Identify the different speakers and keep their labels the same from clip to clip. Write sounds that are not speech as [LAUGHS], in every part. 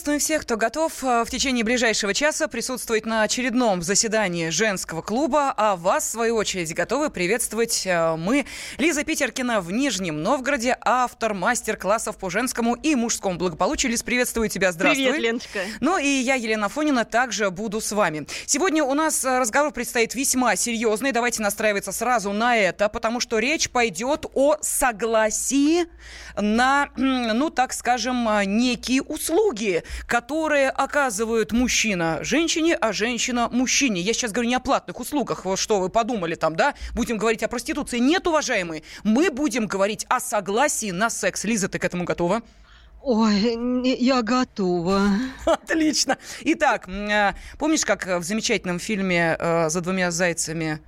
Speaker 1: Приветствуем всех, кто готов э, в течение ближайшего часа присутствовать на очередном заседании женского клуба, а вас, в свою очередь, готовы приветствовать э, мы. Лиза Питеркина в Нижнем Новгороде, автор мастер-классов по женскому и мужскому благополучию. Лиз, приветствую тебя, здравствуй.
Speaker 2: Привет, Леночка.
Speaker 1: Ну и я, Елена Фонина, также буду с вами. Сегодня у нас э, разговор предстоит весьма серьезный. Давайте настраиваться сразу на это, потому что речь пойдет о согласии на, ну так скажем, некие услуги которые оказывают мужчина женщине, а женщина мужчине. Я сейчас говорю не о платных услугах, вот что вы подумали там, да? Будем говорить о проституции. Нет, уважаемые, мы будем говорить о согласии на секс. Лиза, ты к этому готова?
Speaker 2: Ой, я готова.
Speaker 1: Отлично. Итак, э, помнишь, как в замечательном фильме э, «За двумя зайцами»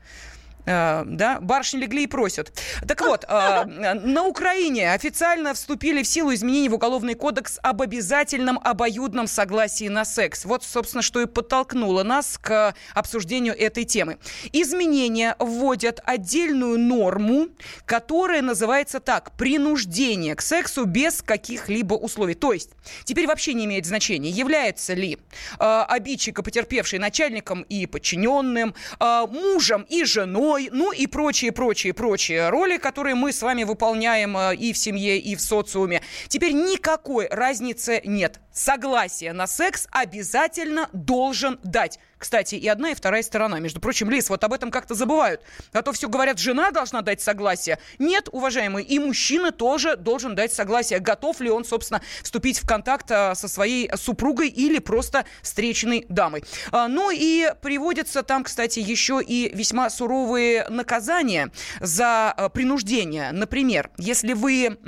Speaker 1: да, барышни легли и просят. Так [LAUGHS] вот, э, на Украине официально вступили в силу изменения в Уголовный кодекс об обязательном обоюдном согласии на секс. Вот, собственно, что и подтолкнуло нас к обсуждению этой темы. Изменения вводят отдельную норму, которая называется так – принуждение к сексу без каких-либо условий. То есть, теперь вообще не имеет значения, является ли э, обидчик и потерпевший начальником и подчиненным, мужем и женой, домой, ну и прочие, прочие, прочие роли, которые мы с вами выполняем э, и в семье, и в социуме. Теперь никакой разницы нет. Согласие на секс обязательно должен дать. Кстати, и одна, и вторая сторона. Между прочим, Лиз, вот об этом как-то забывают. А то все говорят, жена должна дать согласие. Нет, уважаемые, и мужчина тоже должен дать согласие. Готов ли он, собственно, вступить в контакт а, со своей супругой или просто встречной дамой. А, ну и приводятся там, кстати, еще и весьма суровые наказания за а, принуждение. Например, если вы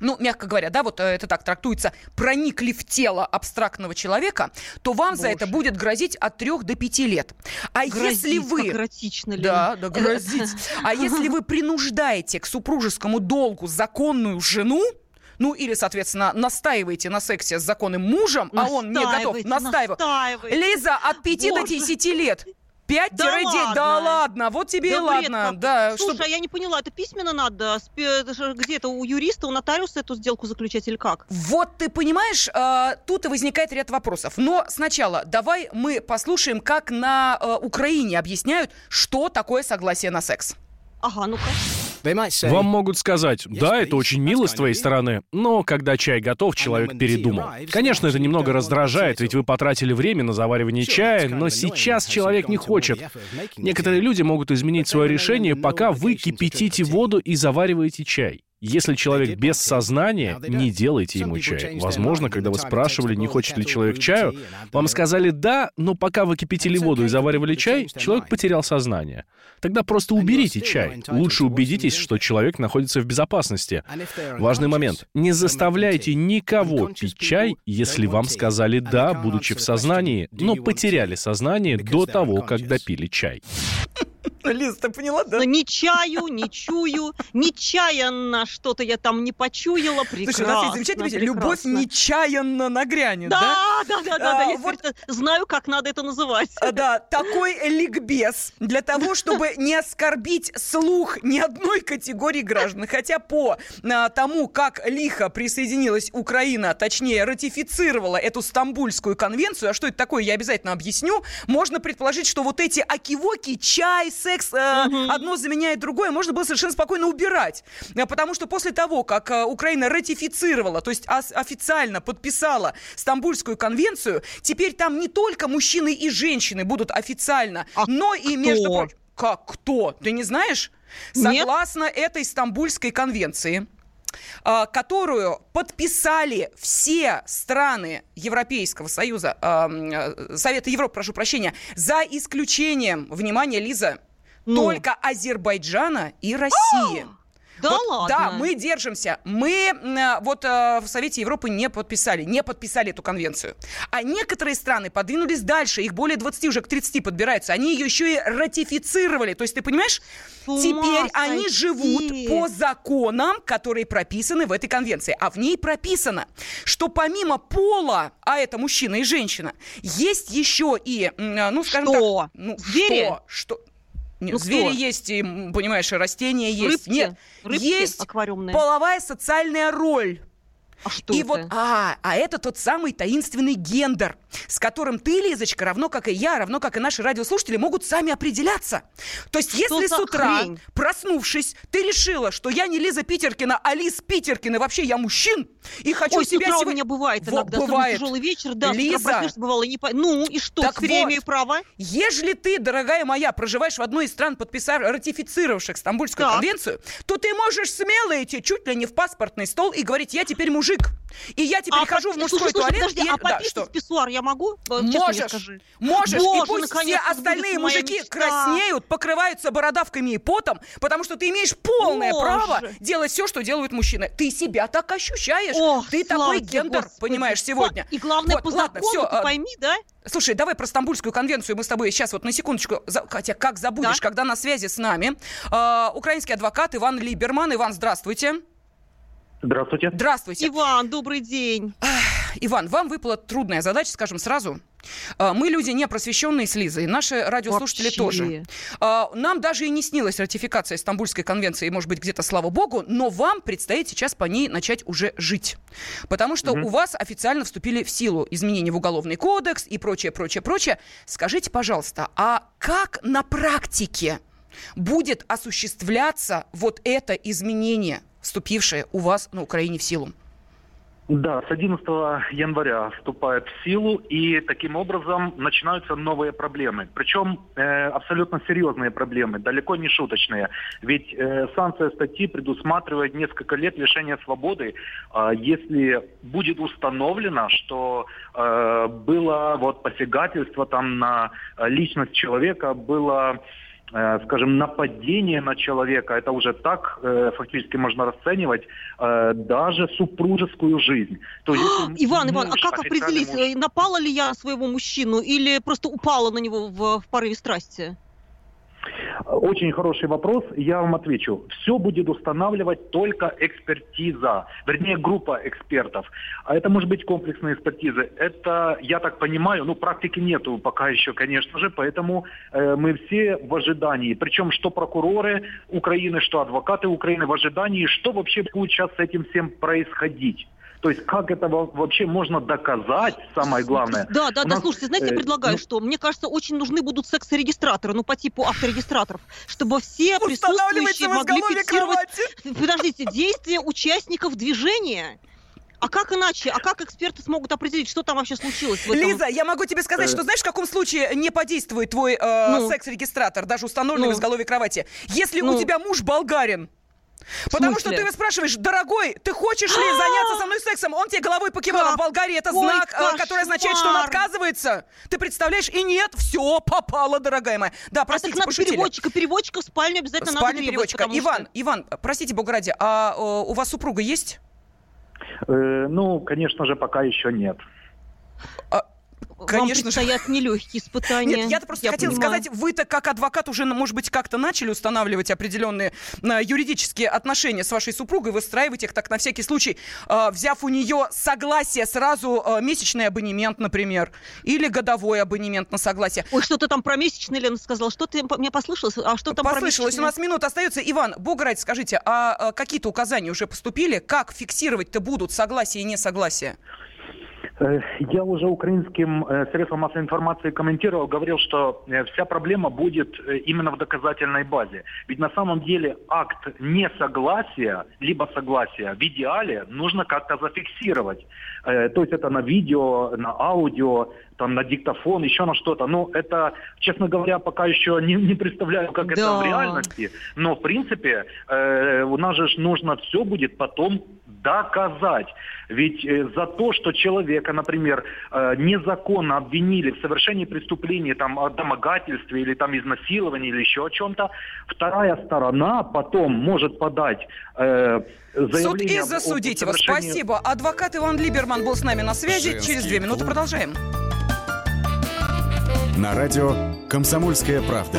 Speaker 1: ну, мягко говоря, да, вот э, это так трактуется, проникли в тело абстрактного человека, то вам Боже. за это будет грозить от трех до пяти лет. А грозить, если вы...
Speaker 2: Эротично,
Speaker 1: Да, да, грозить. А если вы [LAUGHS] принуждаете к супружескому долгу законную жену, ну или, соответственно, настаиваете на сексе с законным мужем, а он не готов настаивать. Лиза, от 5 Боже. до 10 лет. 5 да ладно. да ладно, вот тебе да и ладно. Да,
Speaker 2: Слушай, чтоб... а я не поняла, это письменно надо? Где это, у юриста, у нотариуса эту сделку заключать или как?
Speaker 1: Вот ты понимаешь, э, тут и возникает ряд вопросов. Но сначала давай мы послушаем, как на э, Украине объясняют, что такое согласие на секс.
Speaker 2: Ага, ну-ка.
Speaker 3: Вам могут сказать, да, это очень мило с твоей стороны, но когда чай готов, человек передумал. Конечно, это немного раздражает, ведь вы потратили время на заваривание чая, но сейчас человек не хочет. Некоторые люди могут изменить свое решение, пока вы кипятите воду и завариваете чай. Если человек без сознания, не делайте ему чай. Возможно, когда вы спрашивали, не хочет ли человек чаю, вам сказали «да», но пока вы кипятили воду и заваривали чай, человек потерял сознание. Тогда просто уберите чай. Лучше убедитесь, что человек находится в безопасности. Важный момент. Не заставляйте никого пить чай, если вам сказали «да», будучи в сознании, но потеряли сознание до того, как допили чай.
Speaker 1: Лиз, ты поняла, да?
Speaker 2: Но ни чаю, ни чую, нечаянно что-то я там не почуяла. Прекрасно, Слушай, у нас есть
Speaker 1: замечательная песня «Любовь нечаянно нагрянет»,
Speaker 2: да? Да, да, да, да, а, я вот... знаю, как надо это называть.
Speaker 1: А, да, такой ликбез для того, чтобы не оскорбить слух ни одной категории граждан. Хотя по а, тому, как лихо присоединилась Украина, точнее, ратифицировала эту Стамбульскую конвенцию, а что это такое, я обязательно объясню, можно предположить, что вот эти акивоки, чай, секс, э, угу. одно заменяет другое, можно было совершенно спокойно убирать. Э, потому что после того, как э, Украина ратифицировала, то есть официально подписала Стамбульскую конвенцию, теперь там не только мужчины и женщины будут официально, а но и, между прочим... Как кто? Ты не знаешь? Согласно Нет? этой Стамбульской конвенции, которую подписали все страны Европейского Союза, э, Совета Европы, прошу прощения, за исключением, внимание, Лиза, ну. только Азербайджана и России.
Speaker 2: Да
Speaker 1: вот,
Speaker 2: ладно?
Speaker 1: Да, мы держимся. Мы э, вот э, в Совете Европы не подписали, не подписали эту конвенцию. А некоторые страны подвинулись дальше, их более 20, уже к 30 подбираются. Они ее еще и ратифицировали. То есть, ты понимаешь, теперь они
Speaker 2: сойти.
Speaker 1: живут по законам, которые прописаны в этой конвенции. А в ней прописано, что помимо пола, а это мужчина и женщина, есть еще и, э, ну, скажем
Speaker 2: Что?
Speaker 1: так... Ну? Что? что? Нет,
Speaker 2: Ну,
Speaker 1: звери
Speaker 2: кто?
Speaker 1: есть, и, понимаешь, и растения есть.
Speaker 2: Рыбки?
Speaker 1: Нет,
Speaker 2: Рыбки
Speaker 1: есть
Speaker 2: аквариумные?
Speaker 1: половая социальная роль.
Speaker 2: А что
Speaker 1: И
Speaker 2: это?
Speaker 1: вот, а, а это тот самый таинственный гендер, с которым ты, Лизочка, равно как и я, равно как и наши радиослушатели, могут сами определяться. То есть,
Speaker 2: Что
Speaker 1: если с утра,
Speaker 2: хрень?
Speaker 1: проснувшись, ты решила, что я не Лиза Питеркина, а Лиз Питеркина, вообще я мужчин, и хочу
Speaker 2: Ой, с
Speaker 1: себя
Speaker 2: у
Speaker 1: сегодня-
Speaker 2: меня бывает
Speaker 1: Вот,
Speaker 2: иногда,
Speaker 1: бывает.
Speaker 2: тяжелый вечер, да, с утра
Speaker 1: Лиза.
Speaker 2: проснешься, бывало, не по... Ну, и что,
Speaker 1: Так
Speaker 2: теперь я
Speaker 1: вот.
Speaker 2: имею право?
Speaker 1: Ежели ты, дорогая моя, проживаешь в одной из стран, подписав, ратифицировавших Стамбульскую
Speaker 2: Так.
Speaker 1: конвенцию, то ты можешь смело идти чуть ли не в паспортный стол и говорить, я теперь мужик. И я теперь
Speaker 2: А
Speaker 1: хожу в мужской
Speaker 2: слушай, слушай,
Speaker 1: туалет.
Speaker 2: подожди,
Speaker 1: и...
Speaker 2: а
Speaker 1: Да,
Speaker 2: пописать
Speaker 1: что?
Speaker 2: в писсуар я могу? Э,
Speaker 1: Можешь, можешь,
Speaker 2: Боже,
Speaker 1: и пусть все остальные мужики
Speaker 2: мечта.
Speaker 1: краснеют, покрываются бородавками и потом, потому что ты имеешь полное
Speaker 2: Боже.
Speaker 1: право делать все, что делают мужчины. Ты себя так ощущаешь.
Speaker 2: Ох,
Speaker 1: ты такой гендер,
Speaker 2: Господи.
Speaker 1: понимаешь, сегодня.
Speaker 2: И главное,
Speaker 1: Вот,
Speaker 2: по
Speaker 1: ладно,
Speaker 2: закону,
Speaker 1: всё,
Speaker 2: ты
Speaker 1: а,
Speaker 2: пойми, да?
Speaker 1: Слушай, давай про Стамбульскую конвенцию мы с тобой сейчас вот на секундочку, хотя как забудешь,
Speaker 2: Да.
Speaker 1: когда на связи с нами э, украинский адвокат Иван Либерман. Иван, здравствуйте.
Speaker 4: Здравствуйте.
Speaker 1: Здравствуйте.
Speaker 2: Иван, добрый день.
Speaker 1: Иван, вам выпала трудная задача, скажем сразу. А, Мы люди не просвещенные с Лизой, наши радиослушатели
Speaker 2: Вообще.
Speaker 1: тоже. А, Нам даже и не снилась ратификация Стамбульской конвенции, может быть, где-то, слава богу, но вам предстоит сейчас по ней начать уже жить. Потому что у вас официально вступили в силу изменения в Уголовный кодекс и прочее, прочее, прочее. Скажите, пожалуйста, а как на практике будет осуществляться вот это изменение, вступившее у вас на Украине в силу?
Speaker 4: Да, с 11 января вступает в силу, и таким образом начинаются новые проблемы. Причем э, абсолютно серьезные проблемы, далеко не шуточные. Ведь э, санкция статьи предусматривает несколько лет лишения свободы, а если будет установлено, что э, было вот посягательство там на э, личность человека, было э, скажем, нападение на человека, это уже так э, фактически можно расценивать э, даже супружескую жизнь. То есть, [GASPS]
Speaker 2: Иван, Иван, а
Speaker 4: муж,
Speaker 2: как определить,
Speaker 4: муж-
Speaker 2: э, напала ли я своего мужчину или просто упала на него в, в порыве страсти?
Speaker 4: Очень хороший вопрос, я вам отвечу. Все будет устанавливать только экспертиза, вернее группа экспертов. А это может быть комплексная экспертиза. Это, я так понимаю, ну практики нету пока еще, конечно же, поэтому э, мы все в ожидании. Причем что прокуроры Украины, что адвокаты Украины в ожидании, что вообще будет сейчас с этим всем происходить. То есть как это во- вообще можно доказать, самое главное.
Speaker 2: Да, да,
Speaker 4: У
Speaker 2: да,
Speaker 4: нас,
Speaker 2: слушайте, знаете, я
Speaker 4: э,
Speaker 2: предлагаю,
Speaker 4: ну-
Speaker 2: что мне кажется, очень нужны будут секс-регистраторы, ну, по типу авторегистраторов, чтобы все присутствующие
Speaker 1: в
Speaker 2: могли фиксировать,
Speaker 1: кровати. [LAUGHS]
Speaker 2: подождите, действия участников движения. А как иначе? А как эксперты смогут определить, что там вообще случилось в этом?
Speaker 1: Лиза, я могу тебе сказать,
Speaker 4: Э.
Speaker 1: что знаешь, в каком случае не подействует твой э,
Speaker 2: Ну.
Speaker 1: секс-регистратор, даже установленный
Speaker 2: Ну.
Speaker 1: в изголовье кровати? Если у
Speaker 2: Ну.
Speaker 1: тебя муж болгарин. Потому что ты его спрашиваешь, дорогой, ты хочешь ли заняться со мной сексом? Он тебе головой покивал, а в Болгарии это знак, э, который означает, что он отказывается. Ты представляешь? И нет, все, попало, дорогая моя. Да,
Speaker 2: а так
Speaker 1: простите,
Speaker 2: надо переводчика, переводчика в спальню обязательно надо
Speaker 1: переводчика. Иван,
Speaker 2: что-
Speaker 1: Иван, простите, бога ради, а э, у вас супруга есть?
Speaker 4: Э, ну, конечно же, пока еще нет.
Speaker 2: Вам
Speaker 1: конечно же.
Speaker 2: предстоят нелегкие испытания.
Speaker 1: Нет, я просто
Speaker 2: я
Speaker 1: хотела
Speaker 2: понимаю.
Speaker 1: сказать, вы-то как адвокат уже, ну, может быть, как-то начали устанавливать определенные э, юридические отношения с вашей супругой, выстраивать их так на всякий случай, э, взяв у нее согласие сразу э, месячный абонемент, например, или годовой абонемент на согласие.
Speaker 2: Ой, что-то там про месячный, Лена сказала. Что ты мне послышалось? А что там про
Speaker 1: Послышалось, у
Speaker 2: месячный?
Speaker 1: нас минут остается. Иван, бога ради, скажите, а какие-то указания уже поступили? Как фиксировать-то будут согласие и несогласие?
Speaker 4: Э, Я уже украинским э, средствам массовой информации комментировал, говорил, что э, вся проблема будет именно в доказательной базе. Ведь на самом деле акт несогласия, либо согласия в идеале нужно как-то зафиксировать. То есть это на видео, на аудио. там на диктофон, еще на что-то. Но это, честно говоря, пока еще не, не представляю, как да. это в реальности. Но, в принципе, э, у нас же нужно все будет потом доказать. Ведь э, за то, что человека, например, э, незаконно обвинили в совершении преступления, там, о домогательстве или там изнасиловании или еще о чем-то, вторая сторона потом может подать э,
Speaker 1: Суд и засудить его. Спасибо. Адвокат Иван Либерман был с нами на связи. Женский Через две минуты продолжаем.
Speaker 5: На радио «Комсомольская правда».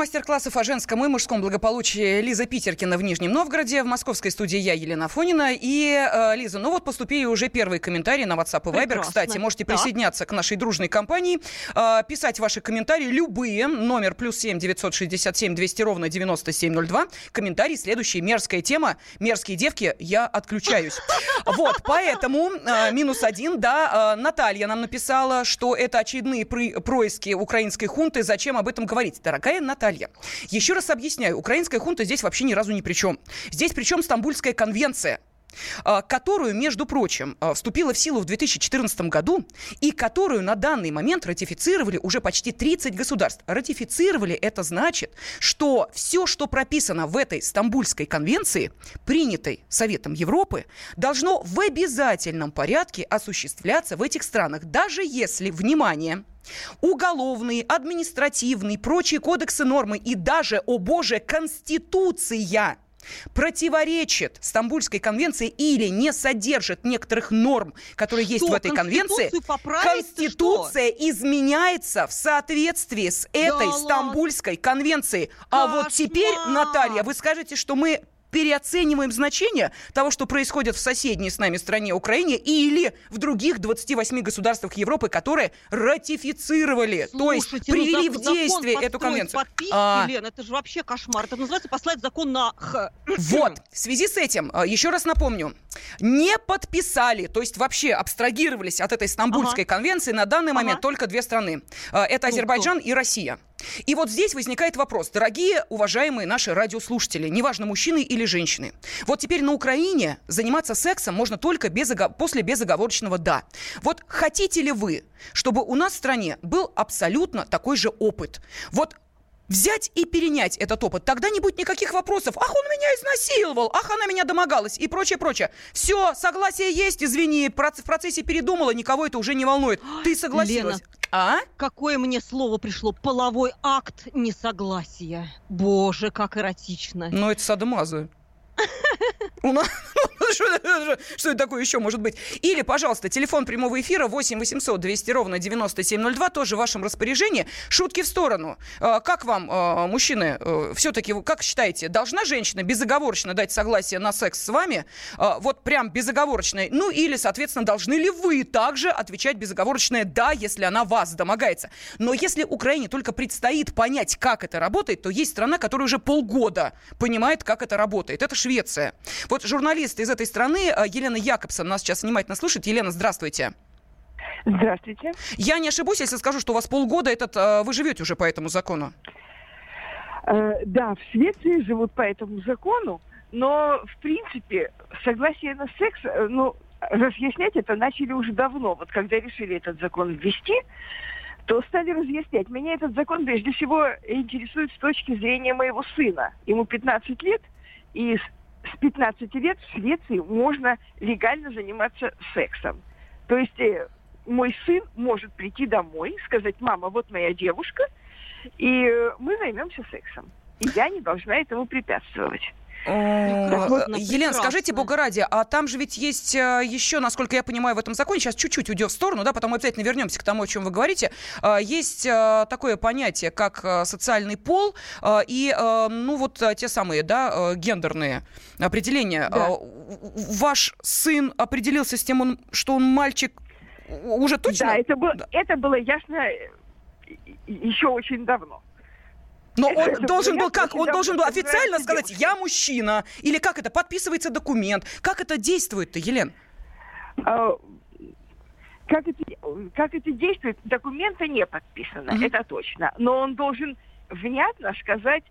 Speaker 1: Мастер-классов о женском и мужском благополучии Лиза Питеркина в Нижнем Новгороде. В московской студии я, Елена Фонина. И, э, Лиза, ну вот поступили уже первые комментарии на WhatsApp и Viber. Прекрасно. Кстати, можете да. присоединяться к нашей дружной компании, э, писать ваши комментарии, любые. Номер плюс семь девятьсот шестьдесят семь двести ровно девяносто семь ноль два. Комментарий следующий. Мерзкая тема. Мерзкие девки. Я отключаюсь. [LAUGHS] Вот, поэтому э, минус один, да. Э, Наталья нам написала, что это очередные происки украинской хунты. Зачем об этом говорить? Дорогая Наталья. Еще раз объясняю, украинская хунта здесь вообще ни разу ни при чем. Здесь причем Стамбульская конвенция которую, между прочим, а, вступила в силу в 2014 году и которую на данный момент ратифицировали уже почти 30 государств. Ратифицировали это значит, что все, что прописано в этой Стамбульской конвенции, принятой Советом Европы, должно в обязательном порядке осуществляться в этих странах, даже если, внимание, уголовные, административные, прочие кодексы нормы и даже, о боже, Конституция противоречит Стамбульской конвенции или не содержит некоторых норм, которые что, есть в этой конвенции, Конституция изменяется в соответствии с этой да Стамбульской ладно. конвенцией. А Кошмар. вот теперь, Наталья, вы скажете, что мы переоцениваем значение того, что происходит в соседней с нами стране Украине или в других 28 государствах Европы, которые ратифицировали, Слушайте, то есть привели ну, в действие эту конвенцию.
Speaker 2: Подписки, а... Лен, это же вообще кошмар. Это называется послать закон на Х.
Speaker 1: Вот, в связи с этим, а, еще раз напомню, не подписали, то есть вообще абстрагировались от этой Стамбульской ага. конвенции на данный момент ага. только две страны. А, это ну, Азербайджан кто? и Россия. И вот здесь возникает вопрос, дорогие, уважаемые наши радиослушатели, неважно, мужчины или женщины. Вот теперь на Украине заниматься сексом можно только без, после безоговорочного «да». Вот хотите ли вы, чтобы у нас в стране был абсолютно такой же опыт? Вот взять и перенять этот опыт. Тогда не будет никаких вопросов. Ах, он меня изнасиловал, ах, она меня домогалась и прочее, прочее. Все, согласие есть, извини, в процессе передумала, никого это уже не волнует. Ты согласилась. Лена,
Speaker 2: а? Какое мне слово пришло? Половой акт несогласия. Боже, как эротично.
Speaker 1: Ну, это садомазы. [LAUGHS] У нас... [LAUGHS] Что это такое еще может быть? Или, пожалуйста, телефон прямого эфира 8 800 200 ровно 9702, тоже в вашем распоряжении. Шутки в сторону. А, как вам, а, мужчины, э, все-таки, как считаете, должна женщина безоговорочно дать согласие на секс с вами? А, вот прям безоговорочное. Ну, или, соответственно, должны ли вы также отвечать безоговорочное «да», если она вас домогается? Но если Украине только предстоит понять, как это работает, то есть страна, которая уже полгода понимает, как это работает. Это Швеция. Вот журналист из этой страны э, Елена Якобсон нас сейчас внимательно слушает. Елена, здравствуйте.
Speaker 6: Здравствуйте.
Speaker 1: Я не ошибусь, если скажу, что у вас полгода этот, э, вы живете уже по этому закону.
Speaker 6: Э, да, в Швеции живут по этому закону, но, в принципе, согласие на секс, ну, разъяснять это начали уже давно. Вот когда решили этот закон ввести, то стали разъяснять. Меня этот закон прежде всего интересует с точки зрения моего сына. Ему 15 лет, и с 15 лет в Швеции можно легально заниматься сексом. То есть э, мой сын может прийти домой, сказать, мама, вот моя девушка, и э, мы займемся сексом. И я не должна этому препятствовать.
Speaker 1: Прекрасно, Елена, скажите, бога ради, а там же ведь есть э, еще, насколько я понимаю, в этом законе, сейчас чуть-чуть уйдем в сторону, да, потом мы обязательно вернемся к тому, о чем вы говорите, э, есть э, такое понятие, как социальный пол и, ну, вот те самые, да, гендерные определения. Да. Ваш сын определился с тем, что он мальчик уже точно?
Speaker 6: Да, это, было, да. это было ясно еще очень давно.
Speaker 1: Но он должен был как? Он должен был официально сказать, я мужчина. Или как это? Подписывается документ. Как это действует-то, Елен?
Speaker 6: А, как это, как это действует? Документа не подписано, uh-huh. это точно. Но он должен внятно сказать,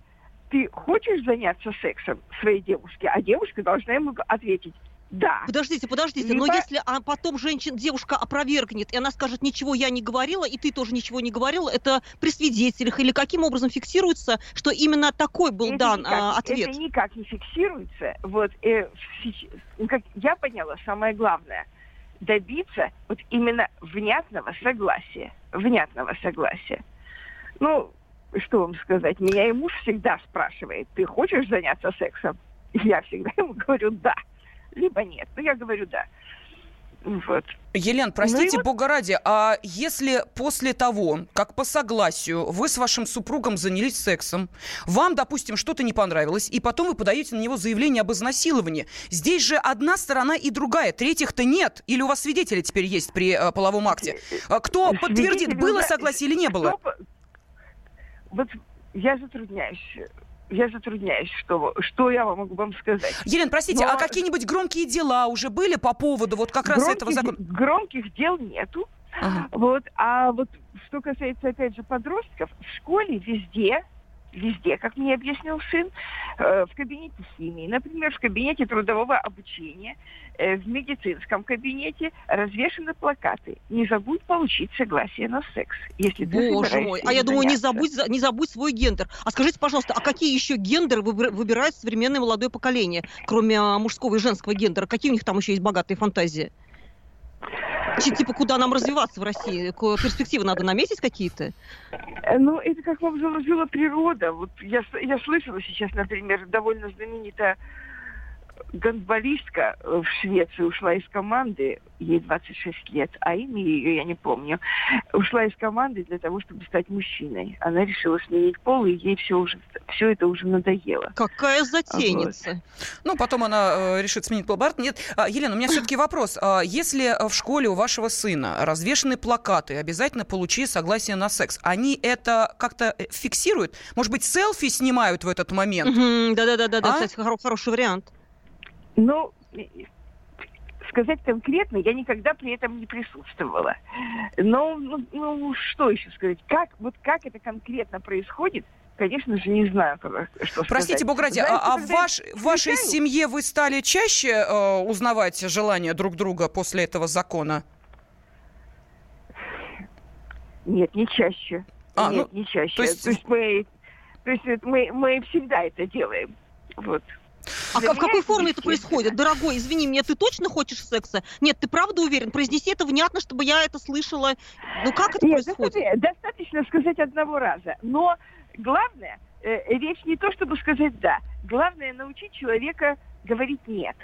Speaker 6: ты хочешь заняться сексом своей девушке, а девушка должна ему ответить, да.
Speaker 2: Подождите, подождите, Либо... но если а потом женщина, девушка опровергнет, и она скажет, ничего я не говорила, и ты тоже ничего не говорила, это при свидетелях или каким образом фиксируется, что именно такой был
Speaker 6: это
Speaker 2: дан
Speaker 6: никак,
Speaker 2: а, ответ?
Speaker 6: Это никак не фиксируется. Вот, э, ну, как я поняла, самое главное добиться вот именно внятного согласия. Внятного согласия. Ну, что вам сказать, меня и муж всегда спрашивает, ты хочешь заняться сексом? Я всегда ему говорю «да» либо нет. Ну, я говорю да. Вот.
Speaker 1: Елен, простите, ну, бога ради, а если после того, как по согласию вы с вашим супругом занялись сексом, вам, допустим, что-то не понравилось, и потом вы подаете на него заявление об изнасиловании, здесь же одна сторона и другая, третьих-то нет, или у вас свидетели теперь есть при э, половом акте? А кто подтвердит, было согласие или не было?
Speaker 6: Вот я затрудняюсь я затрудняюсь, что, что я могу вам сказать.
Speaker 1: Елена, простите, Но... а какие-нибудь громкие дела уже были по поводу вот как раз этого закона?
Speaker 6: Громких дел нету. Ага. Вот, а вот что касается, опять же, подростков, в школе везде везде, как мне объяснил сын, э, в кабинете химии, например, в кабинете трудового обучения, э, в медицинском кабинете развешаны плакаты. Не забудь получить согласие на секс, если ты
Speaker 2: Боже мой, а я думаю, не забудь, не забудь свой гендер. А скажите, пожалуйста, а какие еще гендеры выбирает современное молодое поколение, кроме а, мужского и женского гендера? Какие у них там еще есть богатые фантазии? Типа, куда нам развиваться в России? Перспективы надо наметить какие-то?
Speaker 6: Э, ну, это как вам заложила природа. Вот я, я слышала сейчас, например, довольно знаменитая гандболистка в Швеции ушла из команды, ей 26 лет, а имя ее я не помню, ушла из команды для того, чтобы стать мужчиной. Она решила сменить пол, и ей все, уже, все это уже надоело.
Speaker 2: Какая затейница. Вот.
Speaker 1: Ну, потом она э, решит сменить пол. Барт, нет. А, Елена, у меня все-таки вопрос. А, если в школе у вашего сына развешаны плакаты, обязательно получи согласие на секс, они это как-то э, фиксируют? Может быть, селфи снимают в этот момент?
Speaker 2: Да-да-да, а? кстати, хороший вариант.
Speaker 6: Ну, сказать конкретно, я никогда при этом не присутствовала. Но, ну, ну что еще сказать? Как, вот как это конкретно происходит, конечно же, не знаю, что
Speaker 1: Простите,
Speaker 6: сказать.
Speaker 1: Бог ради, а, а в, ваш, в вашей семье вы стали чаще э, узнавать желания друг друга после этого закона?
Speaker 6: Нет, не чаще. А, Нет, ну, не чаще. То есть, то есть мы, то есть мы, мы всегда это делаем. Вот.
Speaker 2: А в какой форме это происходит? Дорогой, извини меня, ты точно хочешь секса? Нет, ты правда уверен? Произнеси это внятно, чтобы я это слышала. Ну как это Нет, происходит?
Speaker 6: Достаточно сказать одного раза. Но главное, э, речь не то, чтобы сказать «да». Главное научить человека говорить «нет».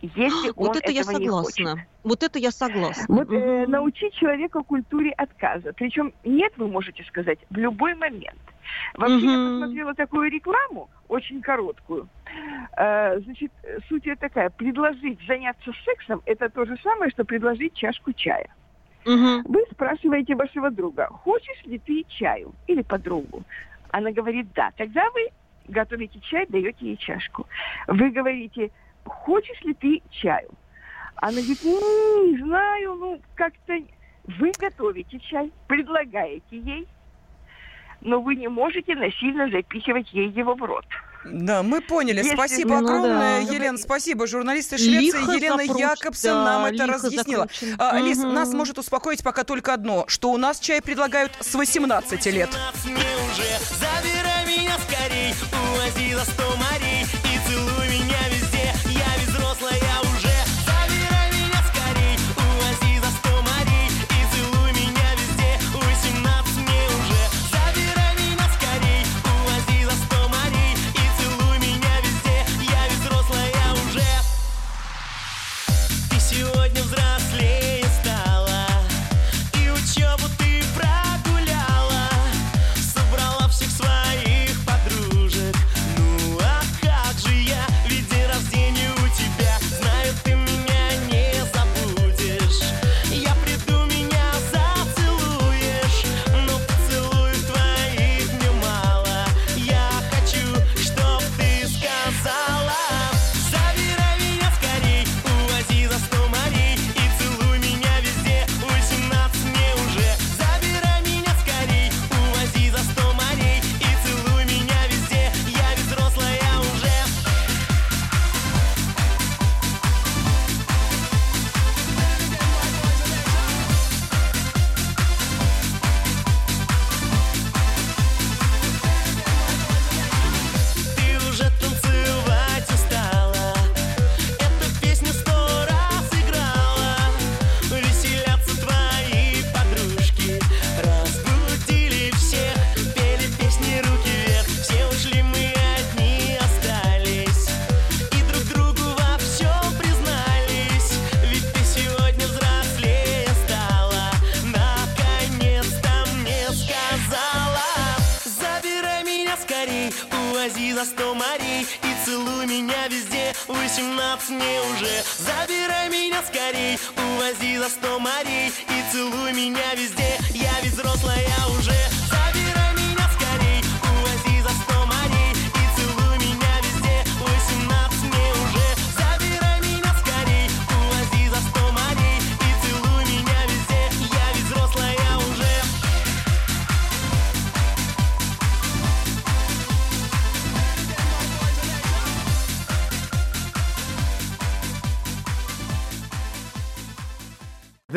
Speaker 6: Если
Speaker 2: вот
Speaker 6: он
Speaker 2: это я согласна. Вот это я согласна.
Speaker 6: Вот э, научить человека культуре отказа. Причем нет, вы можете сказать, в любой момент. Вообще, угу. я посмотрела такую рекламу, очень короткую. Э, значит, суть ее такая. Предложить заняться сексом – это то же самое, что предложить чашку чая. Угу. Вы спрашиваете вашего друга, хочешь ли ты чаю или подругу? Она говорит, да. Тогда вы готовите чай, даете ей чашку. Вы говорите, хочешь ли ты чаю? Она говорит, не знаю, ну как-то вы готовите чай, предлагаете ей, но вы не можете насильно запихивать ей его в рот.
Speaker 1: Да, мы поняли. Если... Спасибо ну, огромное, да. Елена. Спасибо. Журналист из Швеции лихо Елена закруч... Якобсон да, нам это разъяснила. А, Лиз, угу. нас может успокоить пока только одно, что у нас чай предлагают с 18 лет. Забирай меня скорей, увози за сто морей и целуй меня везде.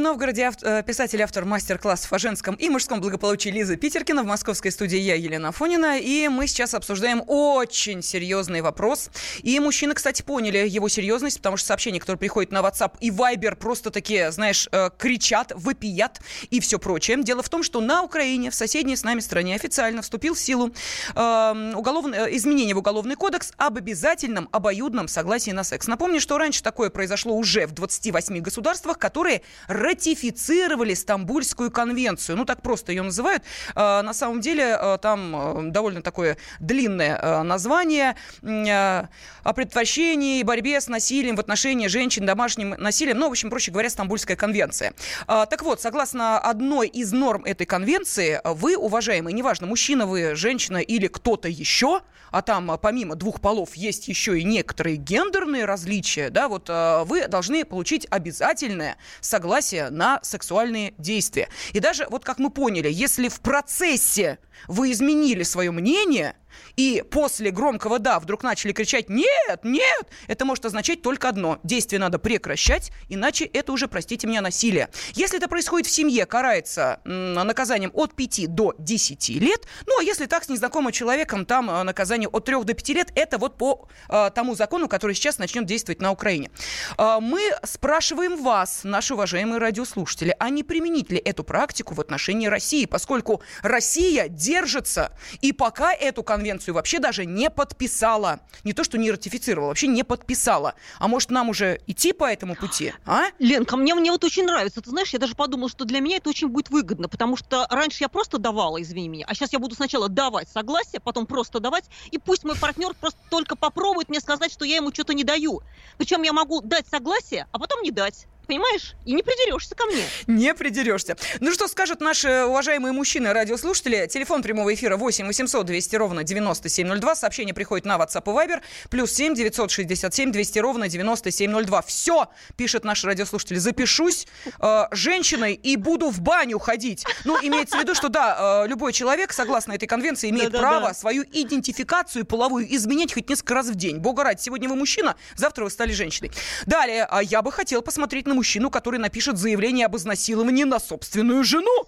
Speaker 1: Новгороде ав- э, писатель, автор мастер-классов о женском и мужском благополучии Лиза Питеркина. В московской студии я, Елена Фонина. И мы сейчас обсуждаем очень серьезный вопрос. И мужчины, кстати, поняли его серьезность, потому что сообщения, которые приходят на WhatsApp и Viber, просто такие, знаешь, э, кричат, вопият и все прочее. Дело в том, что на Украине, в соседней с нами стране, официально вступил в силу э, уголовный, э, изменение в Уголовный кодекс об обязательном обоюдном согласии на секс. Напомню, что раньше такое произошло уже в 28 государствах, которые ратифицировали Стамбульскую конвенцию. Ну, так просто ее называют. Э, На самом деле э, там э, довольно такое длинное название о предотвращении и борьбе с насилием в отношении женщин, домашним насилием. Ну, в общем, проще говоря, Стамбульская конвенция. Так вот, согласно одной из норм этой конвенции, вы, уважаемые, неважно, мужчина вы, женщина или кто-то еще, а там помимо двух полов есть еще и некоторые гендерные различия, да, вот вы должны получить обязательное согласие на сексуальные действия. И даже, вот как мы поняли, если в процессе вы изменили свое мнение, и после громкого «да» вдруг начали кричать «нет, нет», это может означать только одно. Действие надо прекращать, иначе это уже, простите меня, насилие. Если это происходит в семье, карается наказанием от 5 до 10 лет. Ну, а если так с незнакомым человеком, там э, наказание от 3 до 5 лет. Это вот по э, тому закону, который сейчас начнет действовать на Украине. Э, мы спрашиваем вас, наши уважаемые радиослушатели, а не применить ли эту практику в отношении России, поскольку Россия держится и пока эту конвенцию вообще даже не подписала. Не то, что не ратифицировала, вообще не подписала. А может, нам уже идти по этому пути, а?
Speaker 2: Ленка, мне, мне вот очень нравится. Ты знаешь, я даже подумала, что для меня это очень будет выгодно, потому что раньше я просто давала, извини меня, а сейчас я буду сначала давать согласие, потом просто давать, и пусть мой партнер просто только попробует мне сказать, что я ему что-то не даю. Причем я могу дать согласие, а потом не дать. Понимаешь? И не придерешься ко мне.
Speaker 1: Не придерешься. Ну что скажут наши уважаемые мужчины, радиослушатели? Телефон прямого эфира 8 800 200 ровно 9702. Сообщение приходит на WhatsApp и Viber. Плюс 7 967 200 ровно 9702. Все, пишет наш радиослушатель. Запишусь э, женщиной и буду в баню ходить. Ну, имеется в виду, что да, э, любой человек, согласно этой конвенции, имеет право свою идентификацию половую изменять хоть несколько раз в день. Бога ради, сегодня вы мужчина, завтра вы стали женщиной. Далее, а я бы хотел посмотреть на мужчину, который напишет заявление об изнасиловании на собственную жену.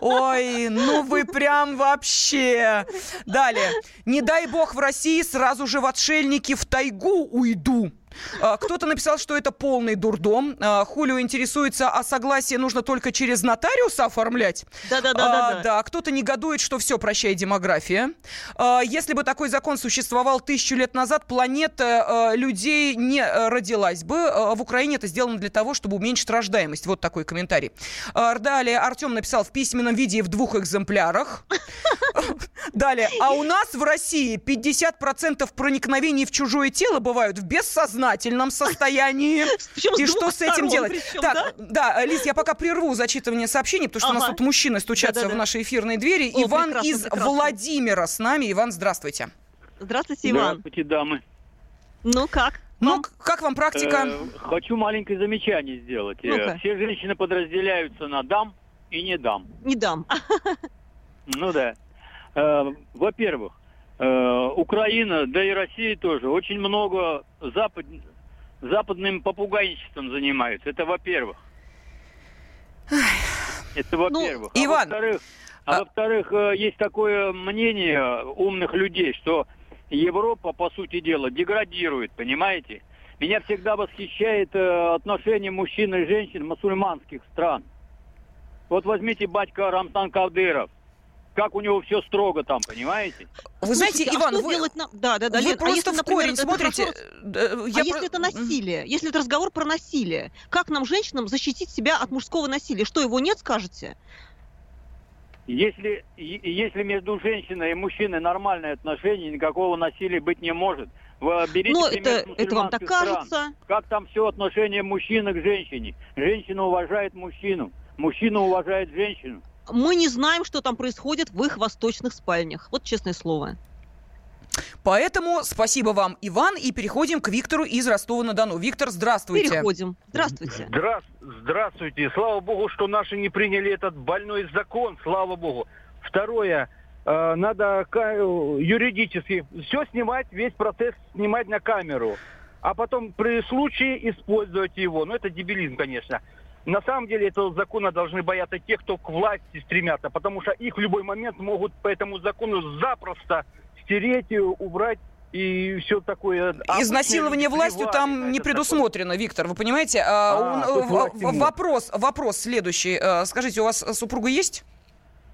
Speaker 1: Ой, ну вы прям вообще. Далее. Не дай бог в России сразу же в отшельники в тайгу уйду. А, Кто-то написал, что это полный дурдом. А, Хулио интересуется, а согласие нужно только через нотариуса оформлять?
Speaker 2: Да-да-да-да-да.
Speaker 1: А, Да, кто-то негодует, что все, прощай, демография. А, Если бы такой закон существовал тысячу лет назад, планета а, людей не родилась бы. А, В Украине это сделано для того, чтобы уменьшить рождаемость. Вот такой комментарий. А, Далее Артем написал в письменном виде в двух экземплярах. [LAUGHS] Далее. А у нас в России 50% проникновений в чужое тело бывают в бессознательном состоянии. [LAUGHS]
Speaker 2: Причем с
Speaker 1: И что с этим делать? Так, да, Лиз, я пока прерву зачитывание сообщений, потому что у нас тут мужчины стучатся в наши эфирные двери. Иван из. Владимира с нами. Иван, здравствуйте.
Speaker 2: Здравствуйте, Иван.
Speaker 7: Здравствуйте, дамы.
Speaker 2: Ну как?
Speaker 1: Ну, как вам практика?
Speaker 7: Э, хочу маленькое замечание сделать. Э. Все женщины подразделяются на дам и не дам.
Speaker 2: Не дам.
Speaker 7: Ну да. Э, Во-первых, Украина, да и Россия тоже, очень много запад... западным попугайничеством занимаются. Это во-первых. Это во-первых.
Speaker 1: Ну,
Speaker 7: а
Speaker 1: Иван,
Speaker 7: во-вторых, а, во-вторых, э, есть такое мнение умных людей, что Европа, по сути дела, деградирует, понимаете? Меня всегда восхищает э, отношение мужчин и женщин мусульманских стран. Вот возьмите батька Рамтан Кадыров. Как у него все строго там, понимаете?
Speaker 1: Вы знаете,
Speaker 2: Слушайте, а
Speaker 1: Иван,
Speaker 2: что
Speaker 1: вы,
Speaker 2: делать нам- Да, да, да,
Speaker 1: вы
Speaker 2: Лен, а
Speaker 1: просто
Speaker 2: если,
Speaker 1: в
Speaker 2: например,
Speaker 1: корень
Speaker 2: это
Speaker 1: смотрите.
Speaker 2: разговор-
Speaker 1: э,
Speaker 2: А
Speaker 1: я
Speaker 2: если
Speaker 1: про-
Speaker 2: это насилие? Если это разговор про насилие? Как нам, женщинам, защитить себя от мужского насилия? Что, его нет, скажете?
Speaker 7: Если, если между женщиной и мужчиной нормальные отношения, никакого насилия быть не может. Вы берите пример
Speaker 2: это- это вам так
Speaker 7: стран.
Speaker 2: кажется.
Speaker 7: Как там все отношение мужчины к женщине? Женщина уважает мужчину, мужчина уважает женщину.
Speaker 2: Мы не знаем, что там происходит в их восточных спальнях. Вот честное слово.
Speaker 1: Поэтому спасибо вам, Иван, и переходим к Виктору из Ростова-на-Дону. Виктор, здравствуйте.
Speaker 2: Переходим. Здравствуйте.
Speaker 8: Здра- Здравствуйте. Слава богу, что наши не приняли этот больной закон. Слава богу. Второе. э, Надо ка- юридически все снимать, весь процесс снимать на камеру. А потом при случае использовать его. Ну, это дебилизм, конечно. На самом деле этого закона должны бояться те, кто к власти стремятся, потому что их в любой момент могут по этому закону запросто стереть, убрать и все такое.
Speaker 1: Изнасилование властью там не предусмотрено, Виктор, вы понимаете? А,
Speaker 8: А,
Speaker 1: он-
Speaker 8: есть
Speaker 1: в- вопрос, вопрос следующий. Э, Скажите, у вас супруга есть?